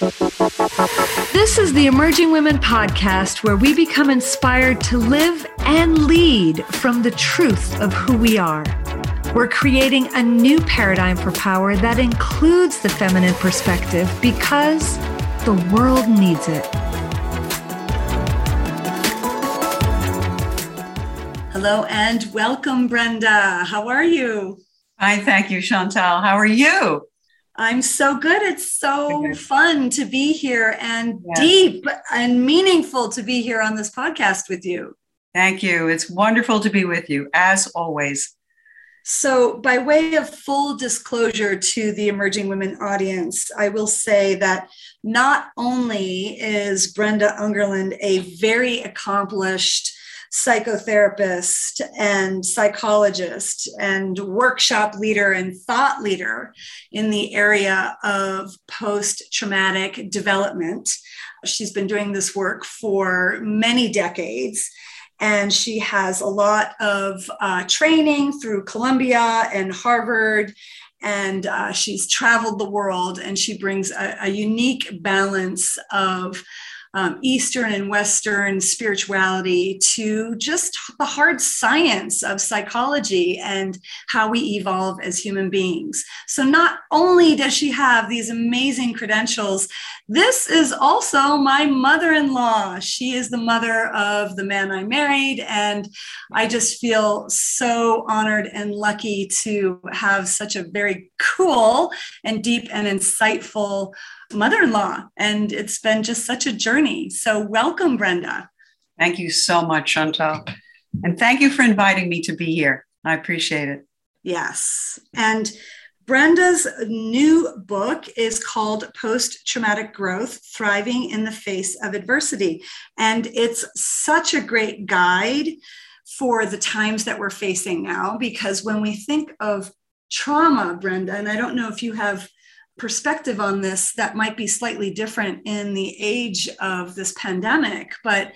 This is the Emerging Women podcast where we become inspired to live and lead from the truth of who we are. We're creating a new paradigm for power that includes the feminine perspective because the world needs it. Hello and welcome, Brenda. How are you? Hi, thank you, Chantal. How are you? I'm so good. It's so fun to be here and yes. deep and meaningful to be here on this podcast with you. Thank you. It's wonderful to be with you, as always. So, by way of full disclosure to the emerging women audience, I will say that not only is Brenda Ungerland a very accomplished psychotherapist and psychologist and workshop leader and thought leader in the area of post traumatic development. She's been doing this work for many decades. And she has a lot of uh, training through Columbia and Harvard and uh, she's traveled the world and she brings a, a unique balance of um, Eastern and Western spirituality to just the hard science of psychology and how we evolve as human beings. So, not only does she have these amazing credentials, this is also my mother in law. She is the mother of the man I married. And I just feel so honored and lucky to have such a very cool and deep and insightful mother in law. And it's been just such a journey. So, welcome, Brenda. Thank you so much, Chantal. And thank you for inviting me to be here. I appreciate it. Yes. And Brenda's new book is called Post Traumatic Growth Thriving in the Face of Adversity. And it's such a great guide for the times that we're facing now, because when we think of trauma, Brenda, and I don't know if you have perspective on this that might be slightly different in the age of this pandemic but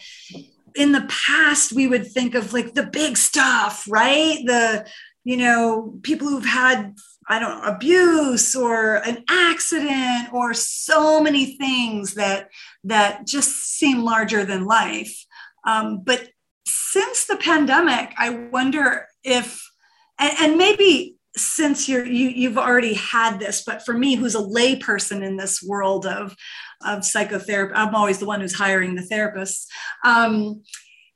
in the past we would think of like the big stuff right? The you know people who've had i don't know abuse or an accident or so many things that that just seem larger than life. Um, but since the pandemic i wonder if and, and maybe since you're you, you've already had this but for me who's a layperson in this world of of psychotherapy i'm always the one who's hiring the therapists um,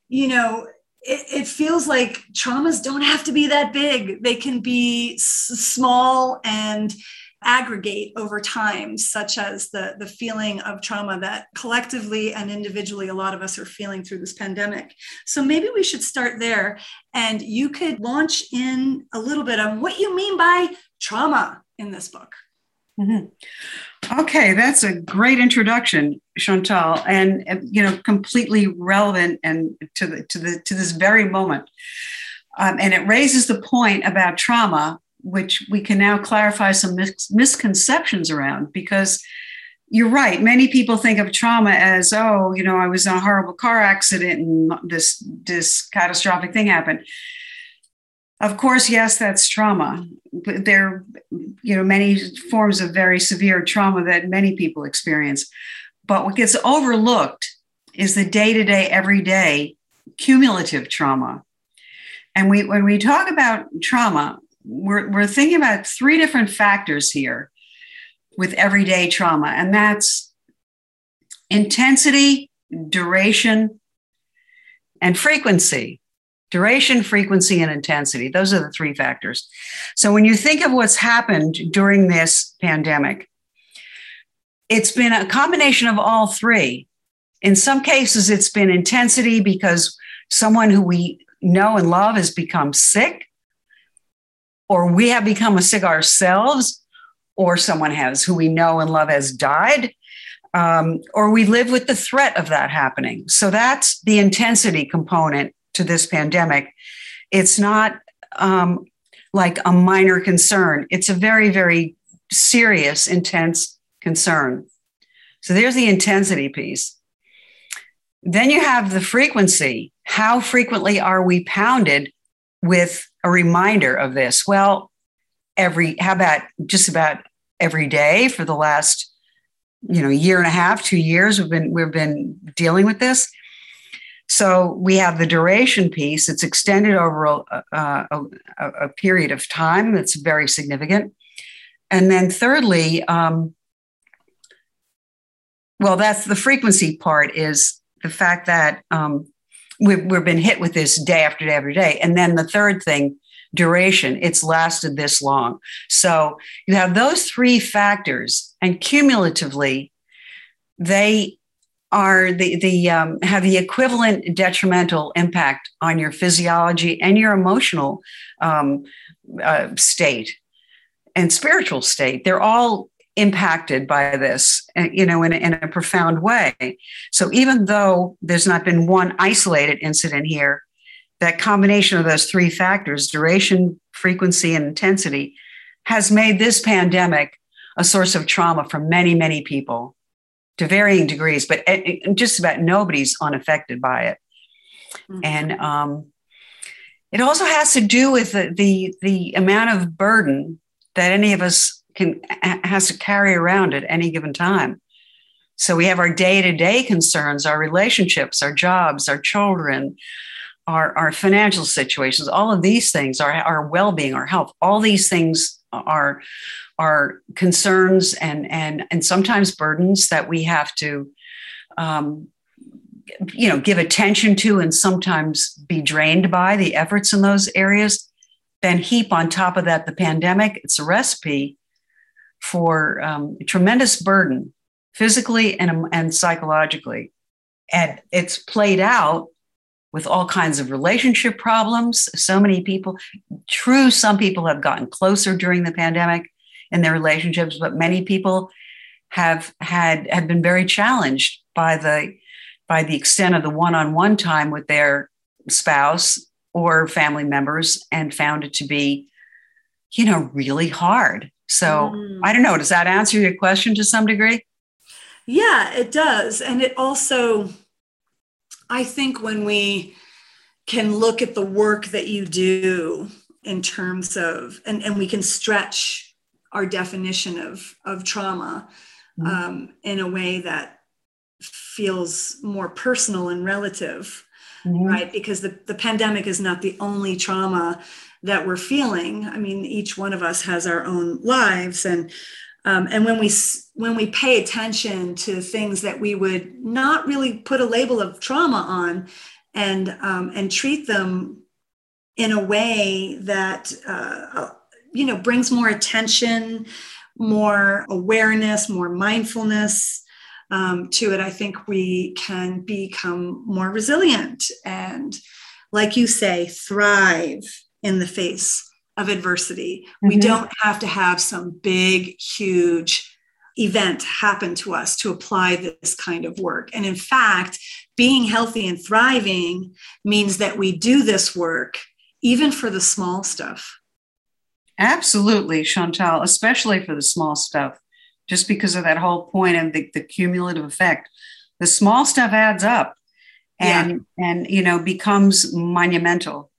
you know it, it, feels like traumas don't have to be that big. They can be s- small and aggregate over time, such as the, the feeling of trauma that collectively and individually a lot of us are feeling through this pandemic. So maybe we should start there. And you could launch in a little bit on what you mean by trauma in this book. Mm-hmm. Okay, that's a great introduction, Chantal, and you know, completely relevant and to the to the to this very moment. Um, and it raises the point about trauma which we can now clarify some mis- misconceptions around because you're right. Many people think of trauma as, oh, you know, I was in a horrible car accident and this this catastrophic thing happened. Of course, yes, that's trauma. There, you know, many forms of very severe trauma that many people experience. But what gets overlooked is the day-to-day, everyday cumulative trauma. And we, when we talk about trauma, we're, we're thinking about three different factors here with everyday trauma, and that's intensity, duration, and frequency. Duration, frequency, and intensity. Those are the three factors. So when you think of what's happened during this pandemic, it's been a combination of all three. In some cases, it's been intensity because someone who we know and love has become sick or we have become a sick ourselves, or someone has who we know and love has died, um, or we live with the threat of that happening. So that's the intensity component to this pandemic. It's not um, like a minor concern, it's a very, very serious, intense concern. So there's the intensity piece. Then you have the frequency. How frequently are we pounded with a reminder of this? Well, every, how about just about every day for the last you know year and a half, two years. We've been we've been dealing with this. So we have the duration piece. It's extended over a, a, a period of time that's very significant. And then thirdly, um, well, that's the frequency part is the fact that um, we've, we've been hit with this day after day after day. And then the third thing, duration, it's lasted this long. So you have those three factors, and cumulatively, they are the the um, have the equivalent detrimental impact on your physiology and your emotional um, uh, state and spiritual state. They're all impacted by this, uh, you know, in, in a profound way. So even though there's not been one isolated incident here, that combination of those three factors, duration, frequency, and intensity, has made this pandemic a source of trauma for many, many people to varying degrees, but just about nobody's unaffected by it. Mm-hmm. And um, it also has to do with the, the, the amount of burden that any of us can has to carry around at any given time. So we have our day-to-day concerns, our relationships, our jobs, our children, our, our financial situations, all of these things, our, our well-being, our health, all these things are are concerns and and and sometimes burdens that we have to um, you know give attention to and sometimes be drained by the efforts in those areas. Then heap on top of that the pandemic. It's a recipe for um, tremendous burden physically and, and psychologically. And it's played out with all kinds of relationship problems. So many people true some people have gotten closer during the pandemic in their relationships, but many people have had have been very challenged by the by the extent of the one-on-one time with their spouse or family members and found it to be you know really hard so mm. i don't know does that answer your question to some degree yeah it does and it also i think when we can look at the work that you do in terms of and, and we can stretch our definition of of trauma mm-hmm. um, in a way that feels more personal and relative mm-hmm. right because the, the pandemic is not the only trauma that we're feeling. I mean each one of us has our own lives and um, and when we when we pay attention to things that we would not really put a label of trauma on and um, and treat them in a way that uh, you know brings more attention more awareness more mindfulness um, to it i think we can become more resilient and like you say thrive in the face of adversity mm-hmm. we don't have to have some big huge event happen to us to apply this kind of work and in fact being healthy and thriving means that we do this work even for the small stuff Absolutely, Chantal, especially for the small stuff, just because of that whole point of the, the cumulative effect. The small stuff adds up and yeah. and you know becomes monumental.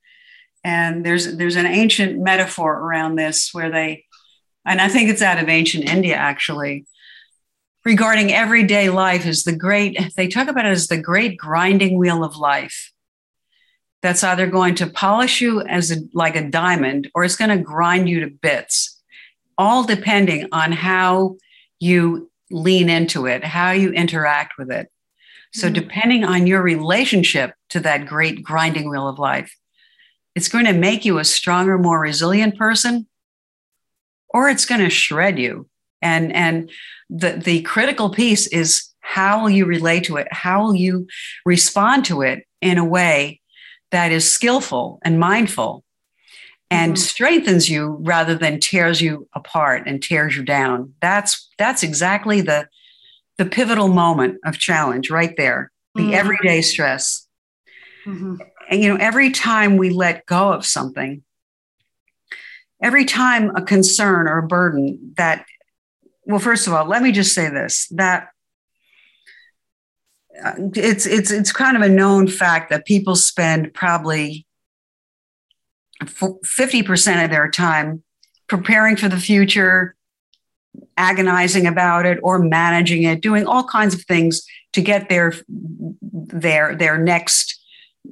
And there's there's an ancient metaphor around this where they and I think it's out of ancient India actually, regarding everyday life is the great, they talk about it as the great grinding wheel of life that's either going to polish you as a, like a diamond or it's going to grind you to bits, all depending on how you lean into it, how you interact with it. So, mm-hmm. depending on your relationship to that great grinding wheel of life, it's going to make you a stronger, more resilient person, or it's going to shred you. And, and the, the critical piece is how will you relate to it? How will you respond to it in a way that is skillful and mindful and mm-hmm. strengthens you rather than tears you apart and tears you down that's that's exactly the the pivotal moment of challenge right there the mm-hmm. everyday stress mm-hmm. And you know every time we let go of something every time a concern or a burden that well first of all let me just say this that uh, it's it's it's kind of a known fact that people spend probably 50% of their time preparing for the future agonizing about it or managing it, doing all kinds of things to get their their their next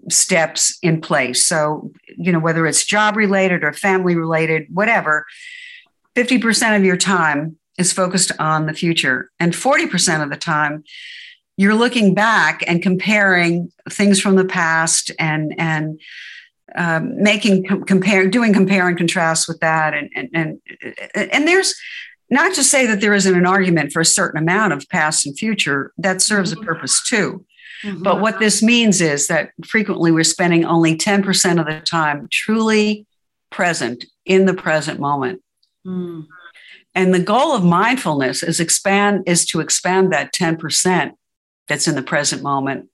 steps in place. So, you know, whether it's job related or family related, whatever, 50% of your time is focused on the future. And 40% of the time, you're looking back and comparing things from the past and, and, um, making compare doing compare and contrast with that and, and and and there's not to say that there isn't an argument for a certain amount of past and future that serves a mm-hmm. purpose too mm-hmm. but what this means is that frequently we're spending only 10% of the time truly present in the present moment mm. and the goal of mindfulness is expand is to expand that 10% that's in the present moment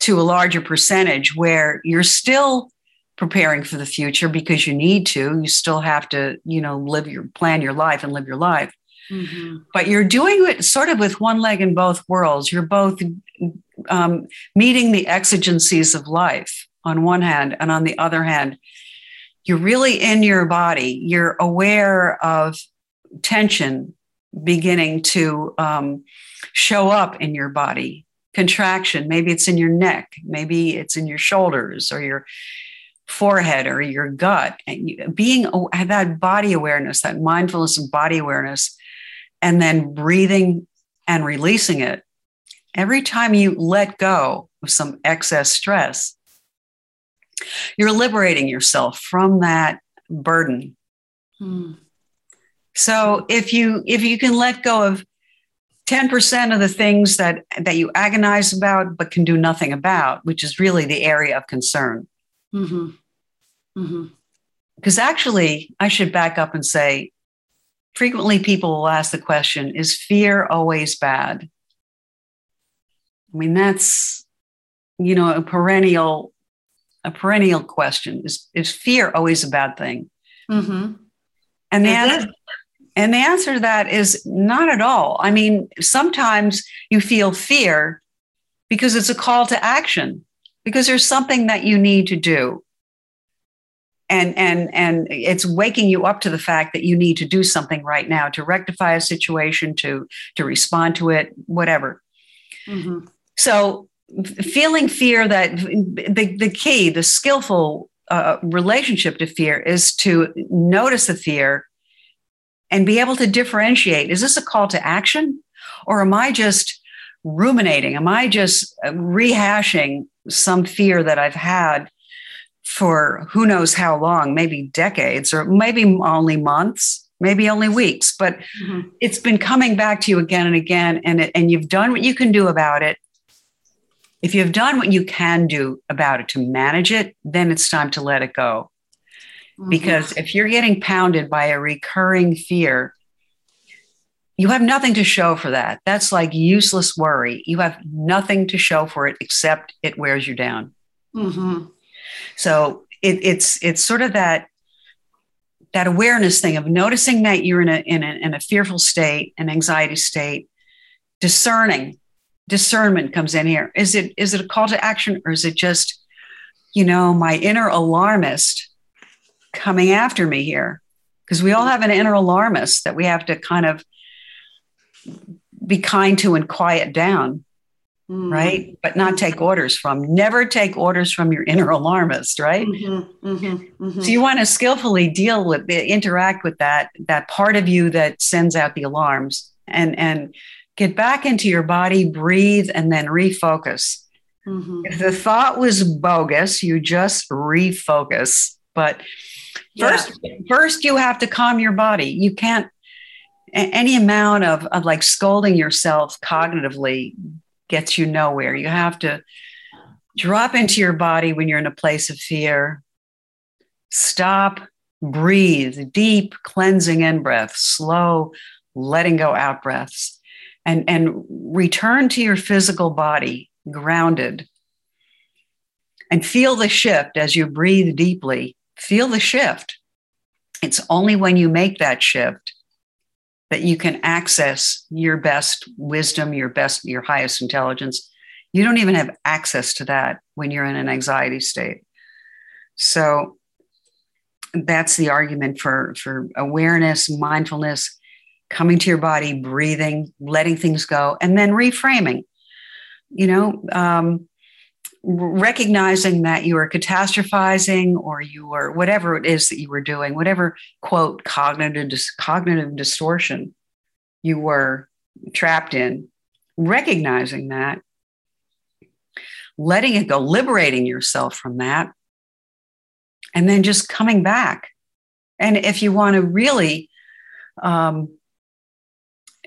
to a larger percentage where you're still preparing for the future because you need to you still have to you know live your plan your life and live your life mm-hmm. but you're doing it sort of with one leg in both worlds you're both um, meeting the exigencies of life on one hand and on the other hand you're really in your body you're aware of tension beginning to um, show up in your body contraction. Maybe it's in your neck, maybe it's in your shoulders or your forehead or your gut. And being that body awareness, that mindfulness and body awareness, and then breathing and releasing it. Every time you let go of some excess stress, you're liberating yourself from that burden. Hmm. So if you if you can let go of 10% of the things that, that you agonize about but can do nothing about, which is really the area of concern. Mm-hmm. Mm-hmm. Because actually, I should back up and say frequently people will ask the question is fear always bad? I mean, that's, you know, a perennial. A perennial question is: Is fear always a bad thing? Mm-hmm. And the answer, and the answer to that is not at all. I mean, sometimes you feel fear because it's a call to action, because there's something that you need to do. And, and, and it's waking you up to the fact that you need to do something right now to rectify a situation, to, to respond to it, whatever. Mm-hmm. So, feeling fear that the, the key, the skillful uh, relationship to fear is to notice the fear and be able to differentiate is this a call to action or am I just ruminating? Am I just rehashing some fear that I've had for who knows how long, maybe decades or maybe only months, maybe only weeks, but mm-hmm. it's been coming back to you again and again and it, and you've done what you can do about it. If you've done what you can do about it to manage it, then it's time to let it go. Mm-hmm. Because if you're getting pounded by a recurring fear, you have nothing to show for that. That's like useless worry. You have nothing to show for it except it wears you down. Mm-hmm. So it, it's it's sort of that that awareness thing of noticing that you're in a, in a in a fearful state, an anxiety state, discerning. Discernment comes in here. Is it is it a call to action or is it just, you know, my inner alarmist coming after me here because we all have an inner alarmist that we have to kind of be kind to and quiet down mm. right but not take orders from never take orders from your inner alarmist right mm-hmm, mm-hmm, mm-hmm. so you want to skillfully deal with interact with that that part of you that sends out the alarms and and get back into your body breathe and then refocus mm-hmm. if the thought was bogus you just refocus but First, yeah. first you have to calm your body. You can't any amount of, of like scolding yourself cognitively gets you nowhere. You have to drop into your body when you're in a place of fear. Stop, breathe, deep cleansing in breath, slow letting go out breaths, and, and return to your physical body grounded. And feel the shift as you breathe deeply feel the shift. It's only when you make that shift that you can access your best wisdom, your best, your highest intelligence. You don't even have access to that when you're in an anxiety state. So that's the argument for, for awareness, mindfulness, coming to your body, breathing, letting things go, and then reframing. You know, um, recognizing that you are catastrophizing or you are whatever it is that you were doing, whatever quote cognitive cognitive distortion you were trapped in, recognizing that, letting it go, liberating yourself from that, and then just coming back. And if you want to really um,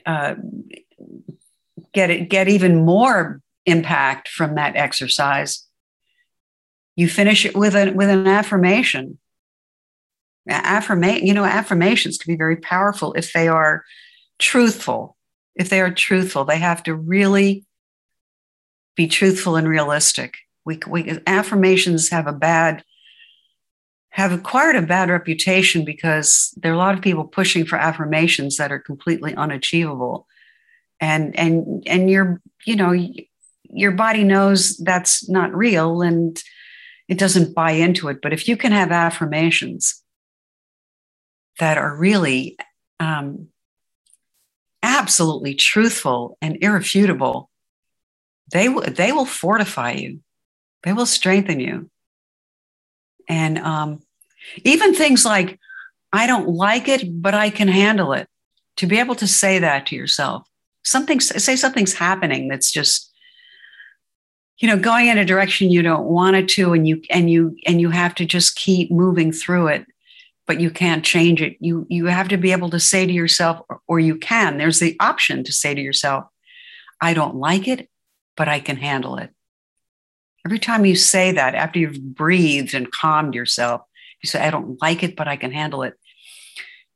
uh, get it, get even more impact from that exercise, you finish it with an with an affirmation. Affirmate, you know, affirmations can be very powerful if they are truthful. If they are truthful, they have to really be truthful and realistic. We, we affirmations have a bad have acquired a bad reputation because there are a lot of people pushing for affirmations that are completely unachievable and and and you're you know your body knows that's not real and it doesn't buy into it. But if you can have affirmations that are really um, absolutely truthful and irrefutable they will they will fortify you. They will strengthen you. And um, even things like, I don't like it, but I can handle it. To be able to say that to yourself, something, say something's happening that's just, you know, going in a direction you don't want it to, and you, and you, and you have to just keep moving through it, but you can't change it. You, you have to be able to say to yourself, or, or you can, there's the option to say to yourself, I don't like it, but I can handle it. Every time you say that, after you've breathed and calmed yourself, you say, I don't like it, but I can handle it.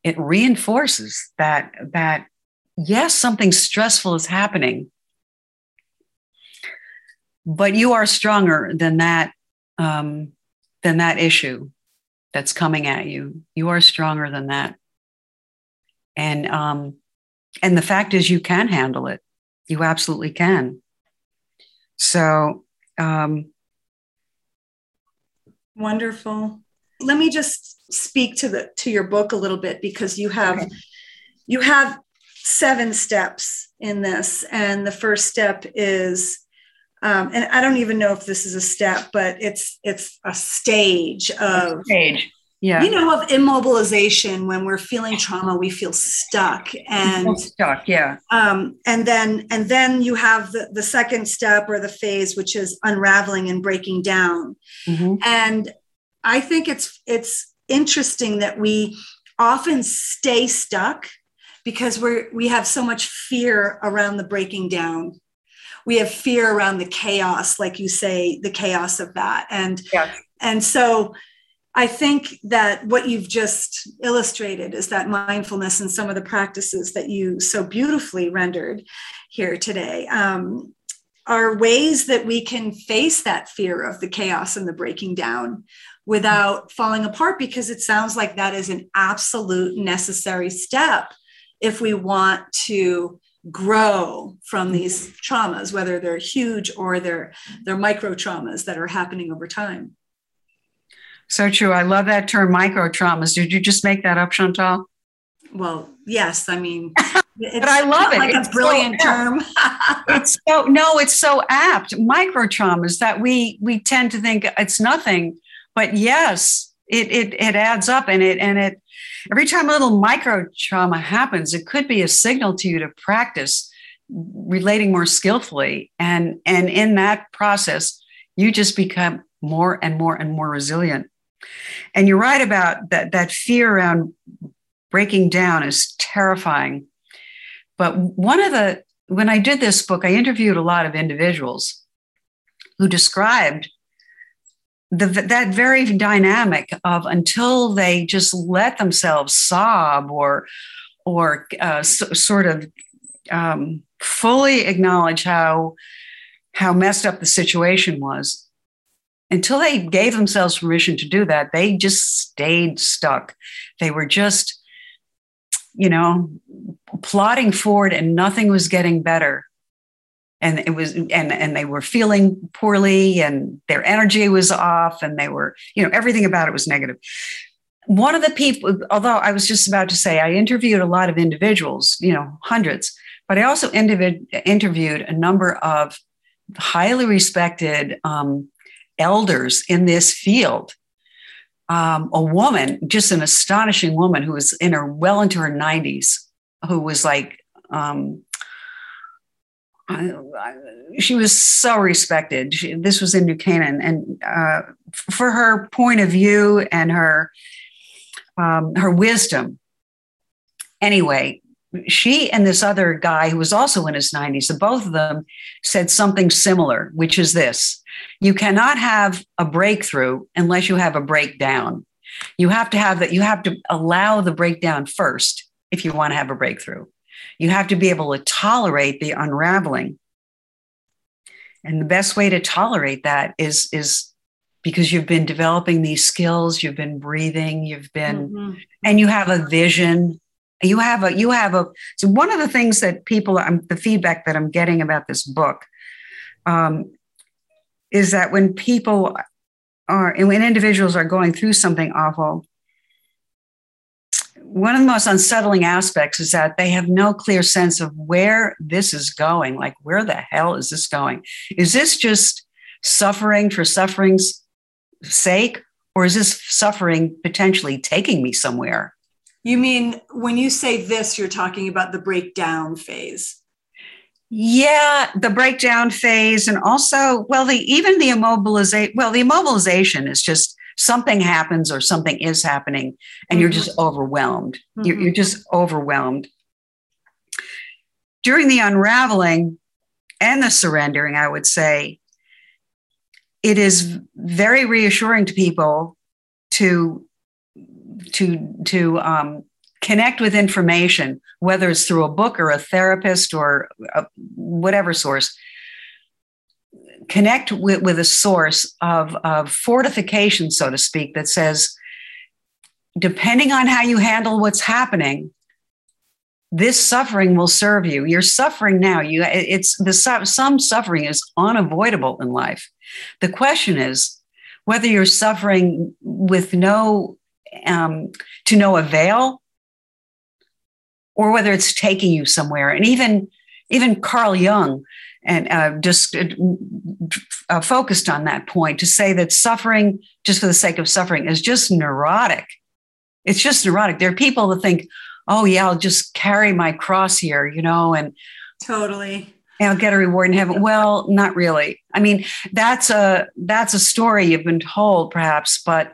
It reinforces that, that yes, something stressful is happening, but you are stronger than that, um, than that issue that's coming at you. You are stronger than that. And, um, and the fact is, you can handle it. You absolutely can. So, um, Wonderful. Let me just speak to the to your book a little bit because you have okay. you have seven steps in this, and the first step is, um, and I don't even know if this is a step, but it's it's a stage of stage. Yeah. you know of immobilization. When we're feeling trauma we feel stuck and stuck yeah. um, and then and then you have the, the second step or the phase which is unraveling and breaking down. Mm-hmm. and i think it's it's interesting that we often stay stuck because we're we have so much fear around the breaking down we have fear around the chaos like you say the chaos of that and yes. and so I think that what you've just illustrated is that mindfulness and some of the practices that you so beautifully rendered here today um, are ways that we can face that fear of the chaos and the breaking down without falling apart because it sounds like that is an absolute necessary step if we want to grow from mm-hmm. these traumas whether they're huge or they're they're micro traumas that are happening over time so true. I love that term micro traumas. Did you just make that up, Chantal? Well, yes. I mean, but I love it. Like it's a brilliant so term. it's so no, it's so apt. Micro traumas that we we tend to think it's nothing, but yes, it it it adds up, and it and it every time a little micro trauma happens, it could be a signal to you to practice relating more skillfully, and and in that process, you just become more and more and more resilient. And you're right about that, that fear around breaking down is terrifying. But one of the, when I did this book, I interviewed a lot of individuals who described the, that very dynamic of until they just let themselves sob or, or uh, so, sort of um, fully acknowledge how, how messed up the situation was, until they gave themselves permission to do that, they just stayed stuck. They were just, you know, plodding forward and nothing was getting better. And it was, and, and they were feeling poorly and their energy was off and they were, you know, everything about it was negative. one of the people, although I was just about to say, I interviewed a lot of individuals, you know, hundreds, but I also individ- interviewed a number of highly respected um, elders in this field. Um, a woman, just an astonishing woman who was in her well into her 90s, who was like, um, she was so respected. She, this was in New Canaan, and uh, for her point of view and her um, her wisdom. Anyway, she and this other guy who was also in his 90s, the both of them said something similar, which is this you cannot have a breakthrough unless you have a breakdown. You have to have that, you have to allow the breakdown first if you want to have a breakthrough. You have to be able to tolerate the unraveling. And the best way to tolerate that is, is because you've been developing these skills, you've been breathing, you've been, mm-hmm. and you have a vision. You have a, you have a, so one of the things that people, um, the feedback that I'm getting about this book um, is that when people are, and when individuals are going through something awful, one of the most unsettling aspects is that they have no clear sense of where this is going. Like, where the hell is this going? Is this just suffering for suffering's sake, or is this suffering potentially taking me somewhere? You mean when you say this, you're talking about the breakdown phase? Yeah, the breakdown phase, and also, well, the even the immobilization. Well, the immobilization is just something happens or something is happening, and mm-hmm. you're just overwhelmed. Mm-hmm. You're, you're just overwhelmed. During the unraveling and the surrendering, I would say, it is very reassuring to people to to to um, connect with information, whether it's through a book or a therapist or a, whatever source. Connect with, with a source of, of fortification, so to speak, that says, depending on how you handle what's happening, this suffering will serve you. You're suffering now. You, it's the some suffering is unavoidable in life. The question is whether you're suffering with no um, to no avail, or whether it's taking you somewhere. And even even Carl Jung and uh, just uh, uh, focused on that point to say that suffering just for the sake of suffering is just neurotic. It's just neurotic. There are people that think, "Oh yeah, I'll just carry my cross here," you know, and totally I'll get a reward in heaven. Well, not really. I mean, that's a that's a story you've been told, perhaps, but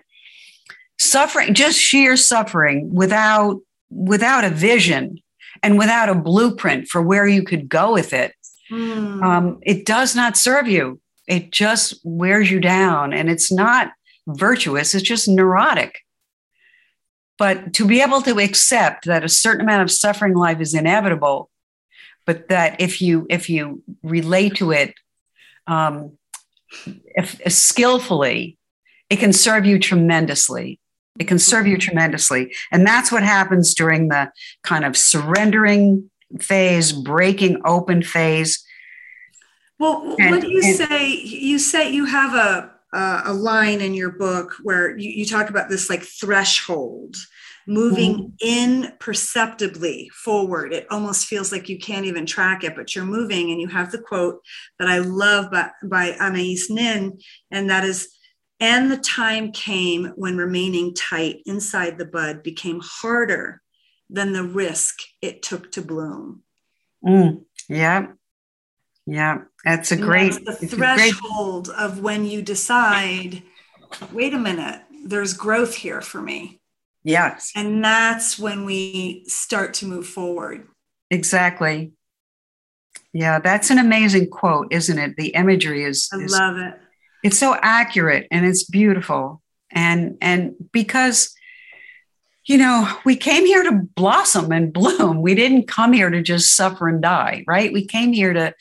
suffering, just sheer suffering without without a vision and without a blueprint for where you could go with it, mm. um, it does not serve you. It just wears you down, and it's not virtuous. It's just neurotic. But to be able to accept that a certain amount of suffering life is inevitable but that if you if you relate to it um, if, skillfully, it can serve you tremendously. It can serve you tremendously, and that's what happens during the kind of surrendering phase, breaking open phase. Well, and, what do you and, say? You say you have a a line in your book where you, you talk about this like threshold moving mm-hmm. imperceptibly forward. It almost feels like you can't even track it, but you're moving. And you have the quote that I love by, by Anais Nin, and that is, and the time came when remaining tight inside the bud became harder than the risk it took to bloom. Mm, yeah. Yeah. That's a and great that's the threshold great... of when you decide, wait a minute, there's growth here for me. Yes. And that's when we start to move forward. Exactly. Yeah, that's an amazing quote, isn't it? The imagery is I is, love it. It's so accurate and it's beautiful. And and because you know, we came here to blossom and bloom. We didn't come here to just suffer and die, right? We came here to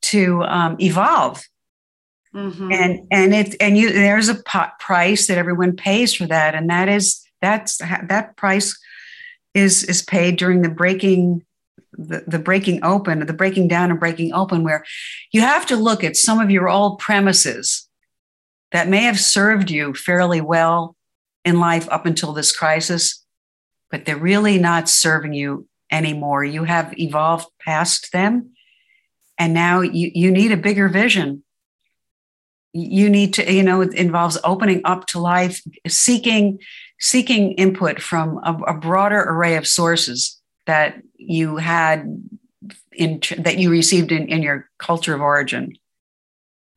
to um, evolve. Mm-hmm. And and it and you there's a price that everyone pays for that, and that is that's that price is is paid during the breaking the, the breaking open the breaking down and breaking open where you have to look at some of your old premises that may have served you fairly well in life up until this crisis, but they're really not serving you anymore. You have evolved past them, and now you, you need a bigger vision. You need to, you know, it involves opening up to life, seeking seeking input from a, a broader array of sources that you had in that you received in, in your culture of origin.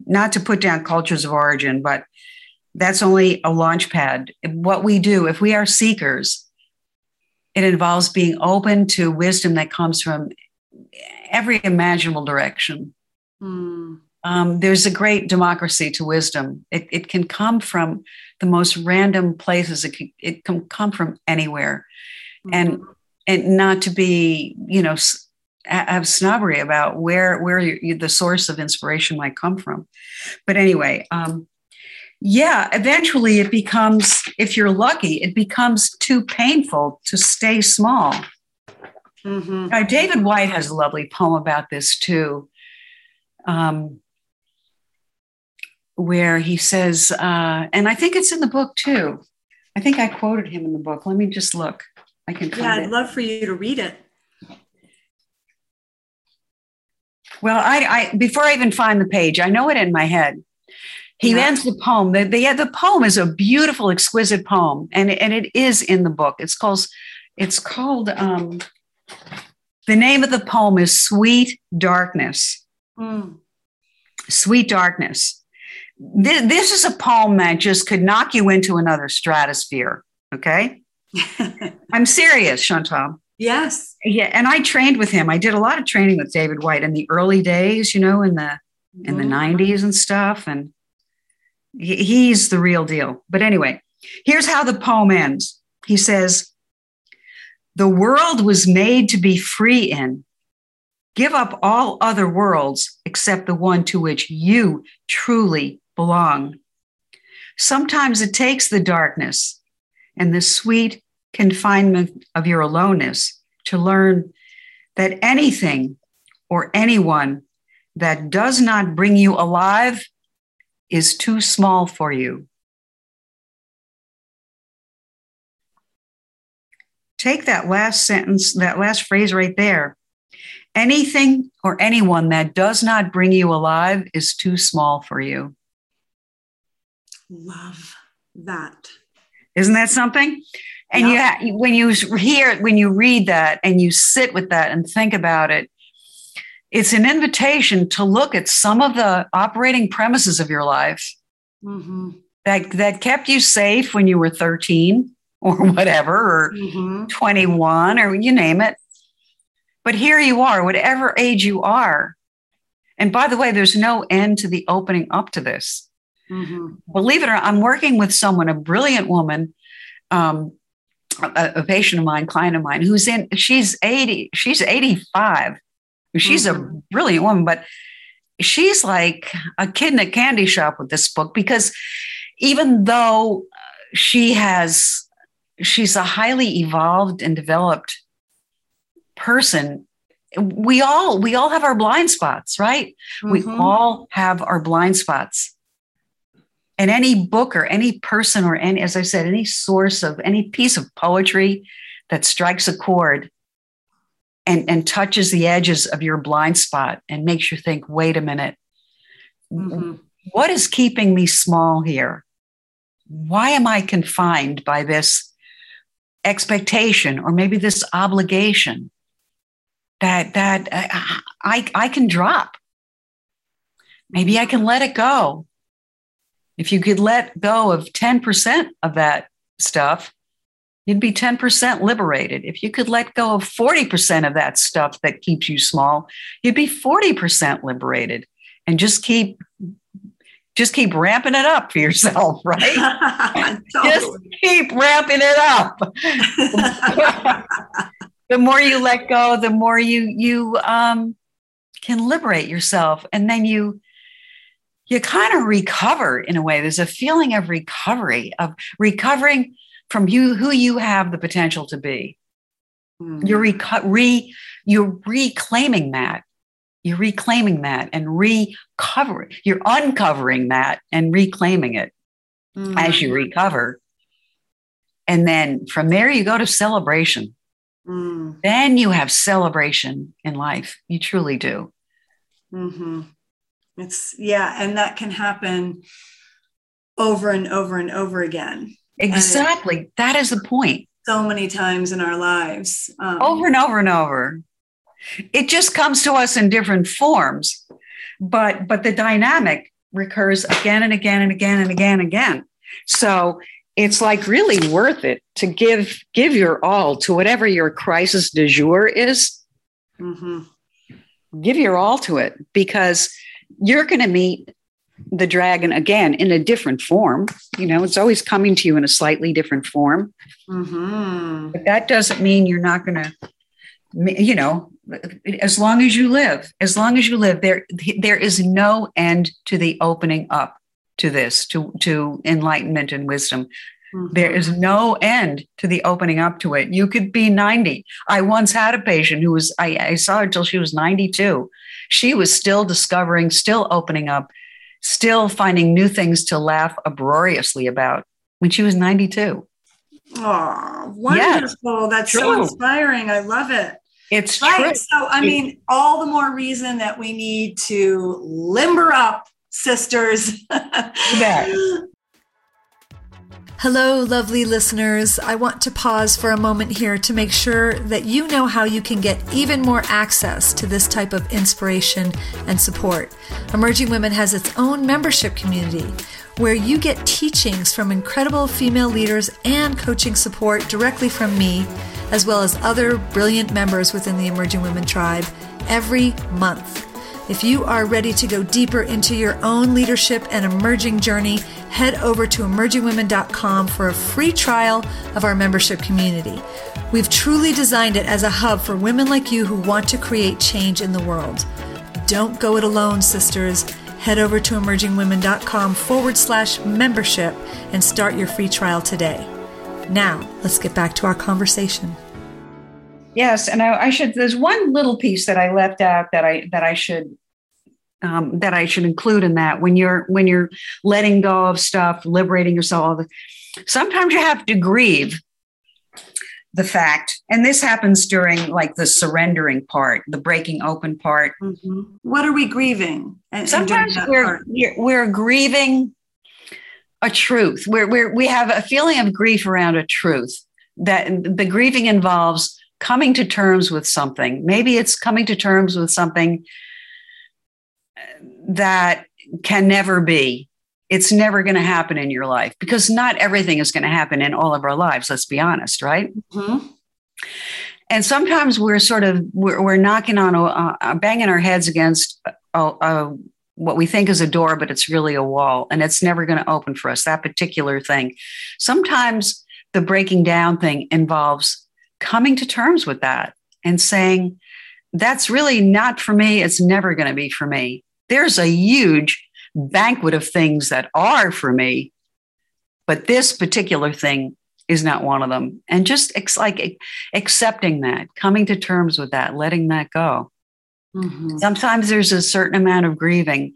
Not to put down cultures of origin, but that's only a launch pad. What we do, if we are seekers, it involves being open to wisdom that comes from every imaginable direction. Mm. Um, there's a great democracy to wisdom. It, it can come from the most random places. It can, it can come from anywhere, mm-hmm. and and not to be you know have snobbery about where where you, the source of inspiration might come from. But anyway, um, yeah, eventually it becomes, if you're lucky, it becomes too painful to stay small. Mm-hmm. Now, David Whyte has a lovely poem about this too, um, where he says, uh, and I think it's in the book too. I think I quoted him in the book. Let me just look. I can. Yeah, I'd it. love for you to read it. Well, I, I before I even find the page, I know it in my head. He yeah. ends the poem. The, the, the poem is a beautiful, exquisite poem, and, and it is in the book. It's called, it's called, um, the name of the poem is Sweet Darkness. Mm. Sweet Darkness. This, this is a poem that just could knock you into another stratosphere. Okay. I'm serious, Chantal. Yes. Yeah, and I trained with him. I did a lot of training with David Whyte in the early days, you know, in the in the 90s mm-hmm. and stuff and he's the real deal. But anyway, here's how the poem ends. He says, "The world was made to be free in. Give up all other worlds except the one to which you truly belong. Sometimes it takes the darkness and the sweet confinement of your aloneness to learn that anything or anyone that does not bring you alive is too small for you. Take that last sentence, that last phrase right there. Anything or anyone that does not bring you alive is too small for you. Love that. Isn't that something? And yeah. you ha- when you hear it, when you read that and you sit with that and think about it, it's an invitation to look at some of the operating premises of your life mm-hmm. that that kept you safe when you were 13 or whatever or mm-hmm. 21 or you name it. But here you are, whatever age you are. And by the way, there's no end to the opening up to this. Mm-hmm. Believe it or not, I'm working with someone, a brilliant woman um, a, a, patient of mine, client of mine, who's in, she's 80, she's 85. She's mm-hmm. a brilliant woman, but she's like a kid in a candy shop with this book because even though she has, she's a highly evolved and developed person we all we all have our blind spots right mm-hmm. we all have our blind spots and any book or any person or any as i said any source of any piece of poetry that strikes a chord and and touches the edges of your blind spot and makes you think wait a minute. Mm-hmm. what is keeping me small here? Why am i confined by this expectation or maybe this obligation that that uh, I, I can drop? Maybe i can let it go. If you could let go of 10% of that stuff, you'd be 10% liberated. If you could let go of 40% of that stuff that keeps you small, you'd be 40% liberated and just keep just keep ramping it up for yourself, right? just keep ramping it up. the more you let go, the more you you um, can liberate yourself, and then you you kind of recover in a way. There's a feeling of recovery, of recovering from you who you have the potential to be. Mm. You're reco- re, you're reclaiming that. You're reclaiming that and recovering. You're uncovering that and reclaiming it mm. as you recover. And then from there, you go to celebration. Mm. Then you have celebration in life. You truly do. Mm-hmm. It's, yeah. And that can happen over and over and over again. Exactly. That is the point. So many times in our lives. Um, over and over and over. It just comes to us in different forms. But but the dynamic recurs again and again and again and again and again. So it's like really worth it to give give your all to whatever your crisis du jour is. Mm-hmm. Give your all to it because you're going to meet the dragon again in a different form. You know, it's always coming to you in a slightly different form. Mm-hmm. But that doesn't mean you're not going to, you know, as long as you live, as long as you live, there there is no end to the opening up to this, to to enlightenment and wisdom. Mm-hmm. There is no end to the opening up to it. You could be 90. I once had a patient who was, I, I saw her till she was 92. She was still discovering, still opening up still finding new things to laugh uproariously about when she was 92. Oh, wonderful. That's true. so inspiring. I love it. It's right. True. So, I mean, all the more reason that we need to limber up, sisters. Hello, lovely listeners. I want to pause for a moment here to make sure that you know how you can get even more access to this type of inspiration and support. Emerging Women has its own membership community where you get teachings from incredible female leaders and coaching support directly from me, as well as other brilliant members within the Emerging Women tribe every month. If you are ready to go deeper into your own leadership and emerging journey, head over to emergingwomen.com for a free trial of our membership community. We've truly designed it as a hub for women like you who want to create change in the world. Don't go it alone, sisters. Head over to emergingwomen.com forward slash membership and start your free trial today. Now, let's get back to our conversation. Yes, and I, I, should. There's one little piece that I left out that I that I should um, that I should include in that when you're when you're letting go of stuff, liberating yourself. Sometimes you have to grieve the fact, and this happens during like the surrendering part, the breaking open part. Mm-hmm. What are we grieving? And, Sometimes and we're, we're we're grieving a truth. We're, we're we have a feeling of grief around a truth that the grieving involves coming to terms with something. Maybe it's coming to terms with something that can never be. It's never going to happen in your life because not everything is going to happen in all of our lives. Let's be honest, right? Mm-hmm. And sometimes we're sort of we're, we're knocking on a, uh, banging our heads against a, a, what we think is a door, but it's really a wall, and it's never going to open for us. That particular thing. Sometimes the breaking down thing involves coming to terms with that and saying, "That's really not for me. It's never going to be for me." There's a huge banquet of things that are for me, but this particular thing is not one of them. And just ex- like accepting that, coming to terms with that, letting that go. Mm-hmm. Sometimes there's a certain amount of grieving.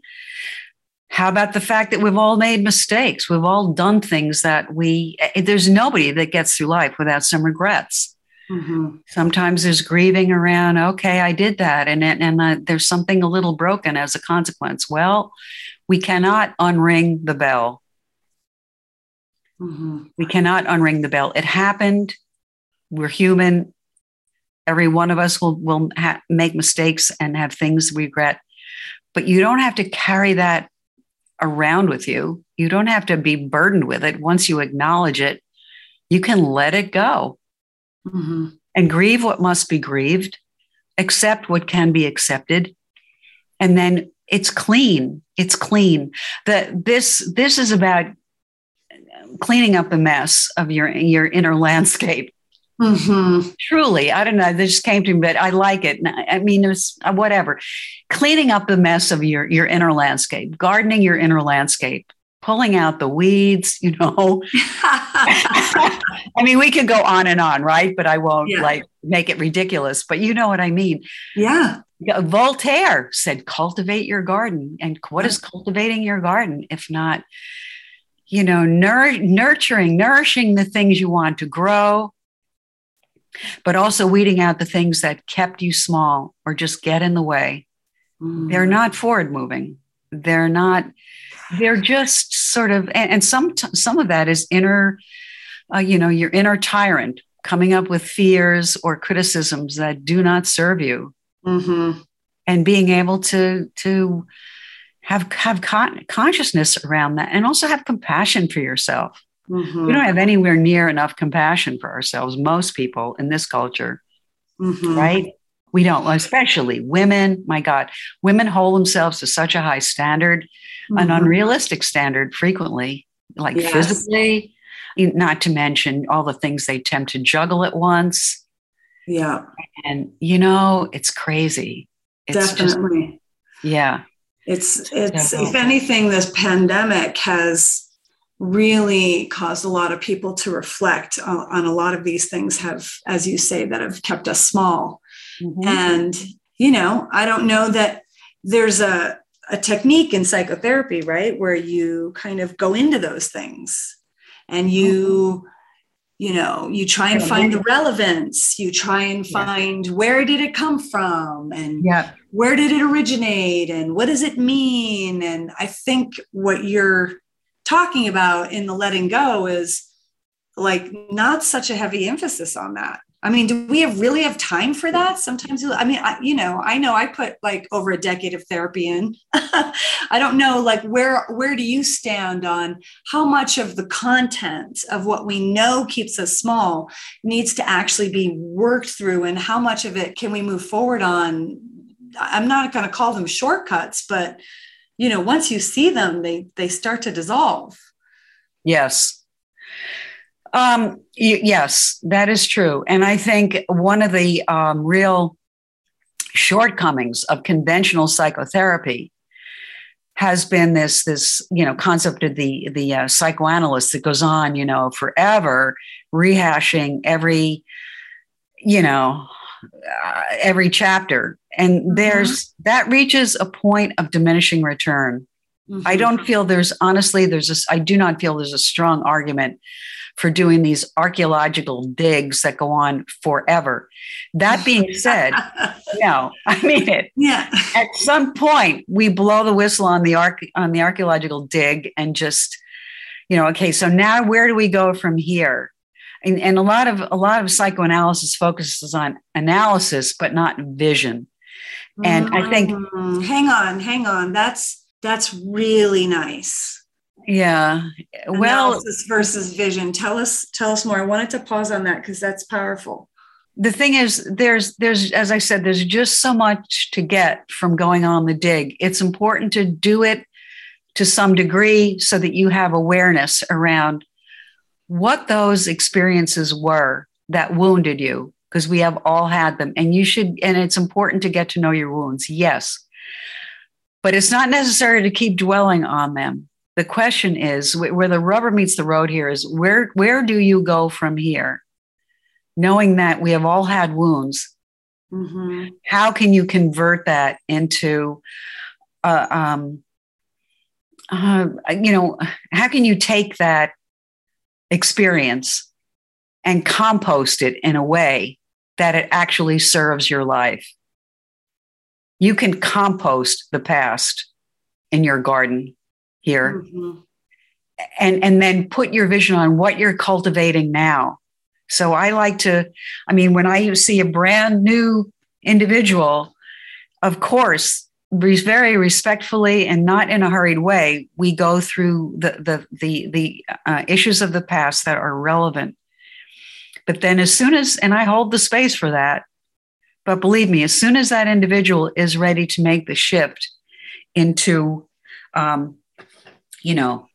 How about the fact that we've all made mistakes? We've all done things that we, eh, there's nobody that gets through life without some regrets. Mm-hmm. Sometimes there's grieving around, okay, I did that, and and uh, there's something a little broken as a consequence. Well, we cannot unring the bell. Mm-hmm. We cannot unring the bell. It happened. We're human. Every one of us will will ha- make mistakes and have things we regret, but you don't have to carry that around with you. You don't have to be burdened with it. Once you acknowledge it, you can let it go mm-hmm. and grieve what must be grieved, accept what can be accepted, and then it's clean. It's clean. That this this is about cleaning up the mess of your your inner landscape. Mm-hmm. Truly, I don't know. This just came to me, but I like it. I mean, it's whatever. Cleaning up the mess of your your inner landscape, gardening your inner landscape, pulling out the weeds, you know. I mean, we can go on and on, right? But I won't yeah. like make it ridiculous. But you know what I mean. Yeah. Voltaire said, cultivate your garden. And what is cultivating your garden if not you know, nur- nurturing, nourishing the things you want to grow, but also weeding out the things that kept you small or just get in the way. Mm. They're not forward moving. They're not, they're just sort of, and, and some, some of that is inner, uh, you know, your inner tyrant coming up with fears or criticisms that do not serve you. Mm-hmm. And being able to, to, have have con- consciousness around that and also have compassion for yourself mm-hmm. we don't have anywhere near enough compassion for ourselves most people in this culture mm-hmm. right we don't especially women my god. Women hold themselves to such a high standard mm-hmm. an unrealistic standard frequently like yes. physically not to mention all the things they attempt to juggle at once. Yeah. And you know it's crazy. It's definitely. Just, yeah. It's it's if anything, this pandemic has really caused a lot of people to reflect on, on, a lot of these things have as you say that have kept us small mm-hmm. and you know i don't know that there's a, a technique in psychotherapy right where you kind of go into those things and you mm-hmm you know you try and find the relevance you try and find yeah. where did it come from and yeah. where did it originate and what does it mean and i think what you're talking about in the letting go is like not such a heavy emphasis on that I mean, do we have really have time for that? Sometimes, I mean, I, you know, I know I put like over a decade of therapy in. I don't know, like where where do you stand on how much of the content of what we know keeps us small needs to actually be worked through, and how much of it can we move forward on? I'm not going to call them shortcuts, but you know, once you see them, they they start to dissolve. Yes, um, yes, that is true. And I think one of the um, real shortcomings of conventional psychotherapy has been this this you know concept of the the uh, psychoanalyst that goes on you know forever rehashing every you know uh, every chapter and mm-hmm. there's that reaches a point of diminishing return mm-hmm. i don't feel there's honestly there's this i do not feel there's a strong argument for doing these archaeological digs that go on forever. That being said, no, I mean it. Yeah. At some point, we blow the whistle on the arc on the archaeological dig and just, you know, okay, so now where do we go from here? And, and a lot of a lot of psychoanalysis focuses on analysis, but not vision. And mm-hmm. I think mm, hang on, hang on. That's that's really nice yeah. Well analysis versus vision. Tell us tell us more. I wanted to pause on that because that's powerful. The thing is there's there's as i said there's just so much to get from going on the dig. It's important to do it to some degree so that you have awareness around what those experiences were that wounded you because we have all had them. And you should and it's important to get to know your wounds yes. But it's not necessary to keep dwelling on them the question is where the rubber meets the road here is where where do you go from here? Knowing that we have all had wounds mm-hmm. how can you convert that into uh, um, uh, you know how can you take that experience and compost it in a way that it actually serves your life? You can compost the past in your garden here. Mm-hmm. and and then put your vision on what you're cultivating now. So i like to i mean when i see a brand new individual of course very respectfully and not in a hurried way we go through the the the, the uh, issues of the past that are relevant. But then as soon as and i hold the space for that but believe me as soon as that individual is ready to make the shift into um, you know,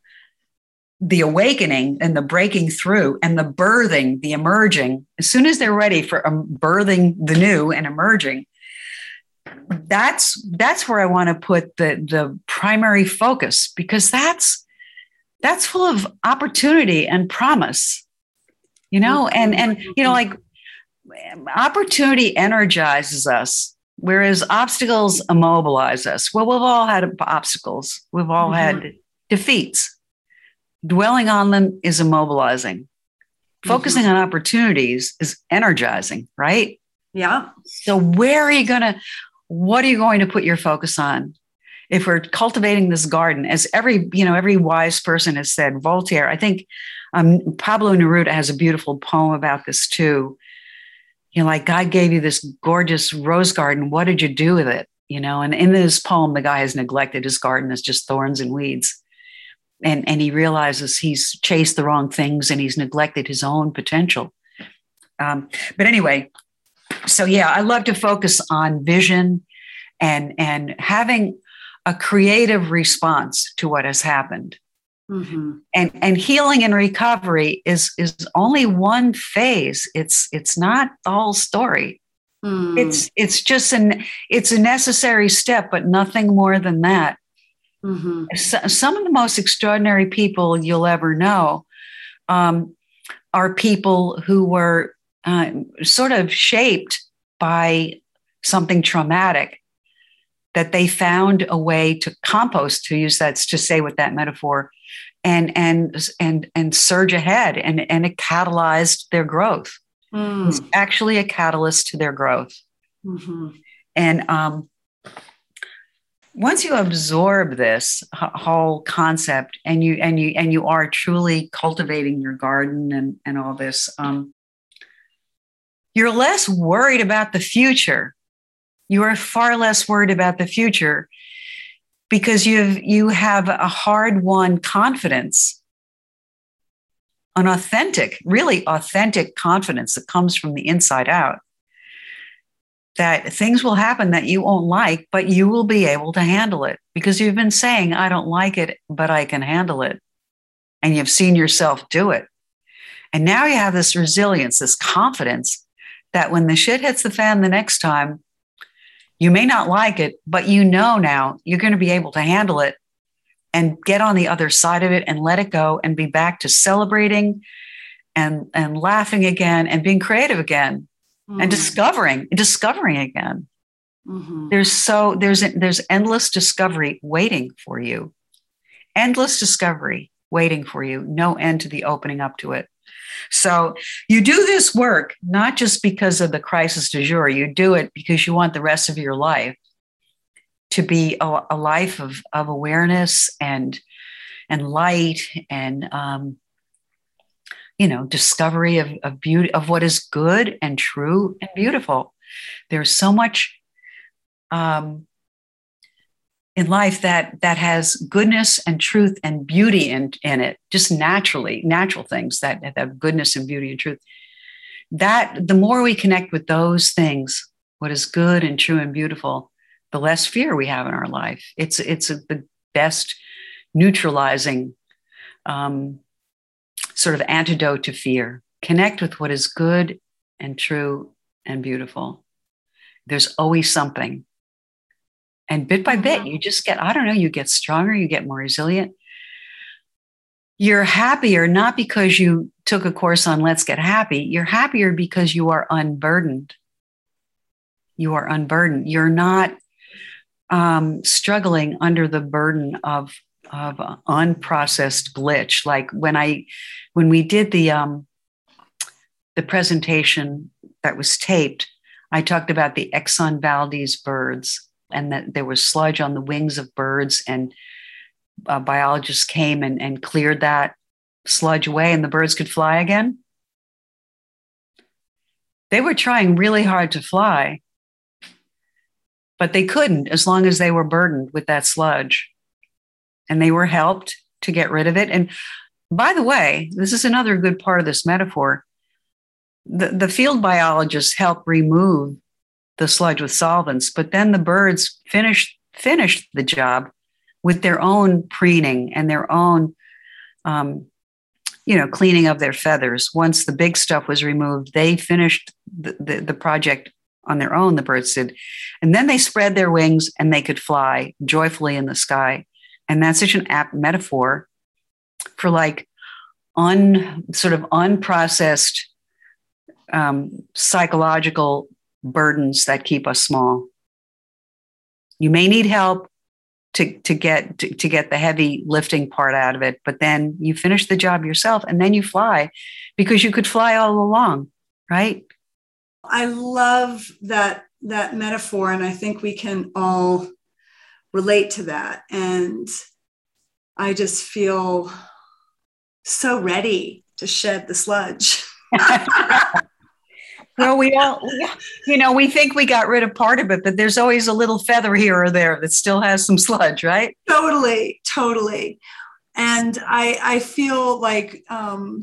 the awakening and the breaking through and the birthing, the emerging, as soon as they're ready for um, birthing the new and emerging, that's that's where I want to put the the primary focus because that's that's full of opportunity and promise, you know, and and you know, like opportunity energizes us whereas obstacles immobilize us. Well we've all had obstacles. We've all mm-hmm. had defeats. dwelling on them is immobilizing. Focusing mm-hmm. on opportunities is energizing, right? Yeah. So, where are you going to, what are you going to put your focus on? If we're cultivating this garden, as every, you know, every wise person has said, Voltaire, I think um, Pablo Neruda has a beautiful poem about this too. You know, like God gave you this gorgeous rose garden. What did you do with it? You know, and in this poem, the guy has neglected his garden as just thorns and weeds and and he realizes he's chased the wrong things and he's neglected his own potential. Um, but anyway so yeah i love to focus on vision and and having a creative response to what has happened. Mm-hmm. and and healing and recovery is is only one phase. It's it's not the whole story. Mm. it's it's just an it's a necessary step but nothing more than that Mm-hmm. So, some of the most extraordinary people you'll ever know um, are people who were uh, sort of shaped by something traumatic that they found a way to compost to use that to say with that metaphor and and and and surge ahead and and it catalyzed their growth mm. it's actually a catalyst to their growth mm-hmm. and um, once you absorb this whole concept and you and you and you are truly cultivating your garden and and all this um, you're less worried about the future. You are far less worried about the future because you've you have a hard won confidence an authentic really authentic confidence that comes from the inside out that things will happen that you won't like, but you will be able to handle it because you've been saying, I don't like it, but I can handle it. And you've seen yourself do it. And now you have this resilience, this confidence that when the shit hits the fan the next time, you may not like it, but you know now you're going to be able to handle it and get on the other side of it and let it go and be back to celebrating and, and laughing again and being creative again mm-hmm. and discovering, discovering again. Mm-hmm. There's so there's there's endless discovery waiting for you. Endless discovery waiting for you. No end to the opening up to it. So you do this work not just because of the crisis du jour. You do it because you want the rest of your life to be a, a life of, of awareness and and light and um, you know discovery of, of beauty of what is good and true and beautiful. There's so much um, in life that that has goodness and truth and beauty in, in it just naturally natural things that, have goodness and beauty and truth. That the more we connect with those things what is good and true and beautiful the less fear we have in our life. It's it's a, the best neutralizing um, sort of antidote to fear. Connect with what is good and true and beautiful. There's always something. And bit by bit, you just get, I don't know, you get stronger, you get more resilient. You're happier not because you took a course on Let's Get Happy. You're happier because you are unburdened. You are unburdened. You're not um, struggling under the burden of of unprocessed glitch. Like when I when we did the um, the presentation that was taped, I talked about the Exxon Valdez birds and that there was sludge on the wings of birds, and uh, biologists came and, and cleared that sludge away, and the birds could fly again. They were trying really hard to fly, but they couldn't as long as they were burdened with that sludge and they were helped to get rid of it. And by the way, this is another good part of this metaphor. The, the field biologists help remove the sludge with solvents, but then the birds finished finished the job with their own preening and their own um, you know cleaning of their feathers once the big stuff was removed they finished the, the, the, project on their own the birds did and then they spread their wings and they could fly joyfully in the sky and that's such an apt metaphor for like un sort of unprocessed um, psychological burdens that keep us small. You may need help, to to get to, to get the heavy lifting part out of it but then you finish the job yourself and then you fly because you could fly all along right i love that that metaphor and i think we can all relate to that and i just feel so ready to shed the sludge well, we all, you know, we think we got rid of part of it, but there's always a little feather here or there that still has some sludge, right? Totally, totally. And I, I feel like um,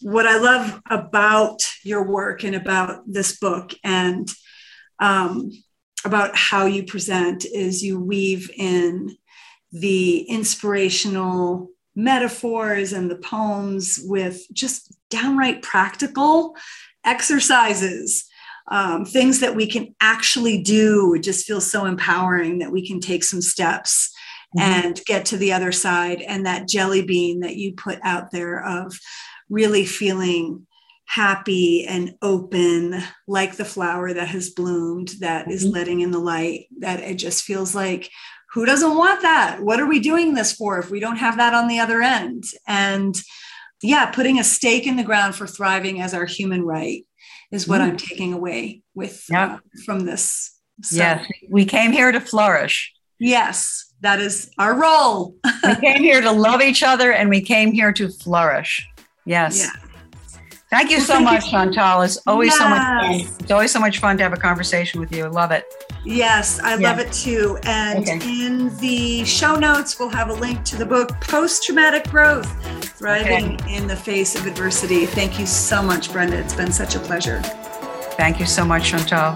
what I love about your work and about this book and um, about how you present is you weave in the inspirational metaphors and the poems with just downright practical exercises, um, things that we can actually do. It just feels so empowering that we can take some steps mm-hmm. and get to the other side. And that jelly bean that you put out there of really feeling happy and open, like the flower that has bloomed, that mm-hmm. is letting in the light, that it just feels like who doesn't want that? What are we doing this for if we don't have that on the other end? And yeah, putting a stake in the ground for thriving as our human right is what mm. I'm taking away with yep. uh, from this. So, yes, we came here to flourish. Yes, that is our role. we came here to love each other and we came here to flourish. Yes. Yeah. Thank you well, so thank much, you. Chantal. It's always yes. so much fun. It's always so much fun to have a conversation with you. I love it. Yes, I yeah. love it too. And okay. in the show notes, we'll have a link to the book Post Traumatic Growth Thriving okay. in the Face of Adversity. Thank you so much, Brenda. It's been such a pleasure. Thank you so much, Chantal.